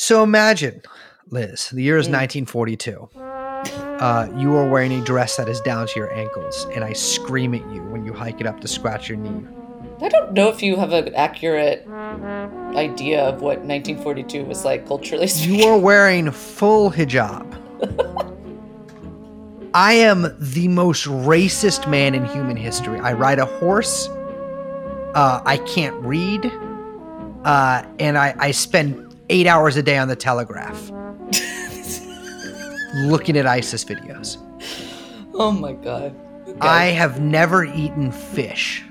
So imagine, Liz, the year is 1942. Uh, you are wearing a dress that is down to your ankles, and I scream at you when you hike it up to scratch your knee. I don't know if you have an accurate idea of what 1942 was like culturally speaking. You are wearing full hijab. I am the most racist man in human history. I ride a horse. Uh, I can't read. Uh, and I, I spend eight hours a day on the telegraph looking at ISIS videos. Oh my god. Okay. I have never eaten fish.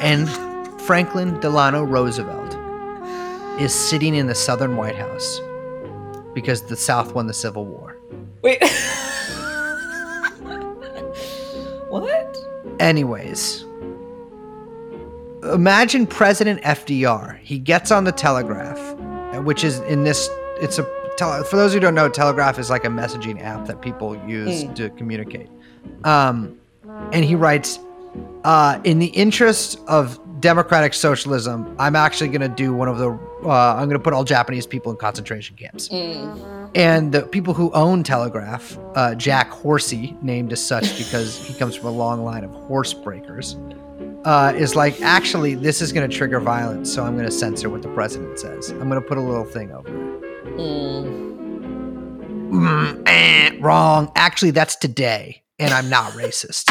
and Franklin Delano Roosevelt is sitting in the Southern White House because the South won the Civil War. Wait. what? Anyways, imagine President FDR. He gets on the telegraph, which is in this, it's a, tele, for those who don't know, Telegraph is like a messaging app that people use Mm. to communicate. Um, and he writes, uh, in the interest of democratic socialism, I'm actually going to do one of the, uh, I'm going to put all Japanese people in concentration camps. Mm. And the people who own Telegraph, uh, Jack Horsey, named as such because he comes from a long line of horse breakers, uh, is like, actually, this is going to trigger violence, so I'm going to censor what the president says. I'm going to put a little thing over it. Mm. Mm, eh, wrong. Actually, that's today, and I'm not racist.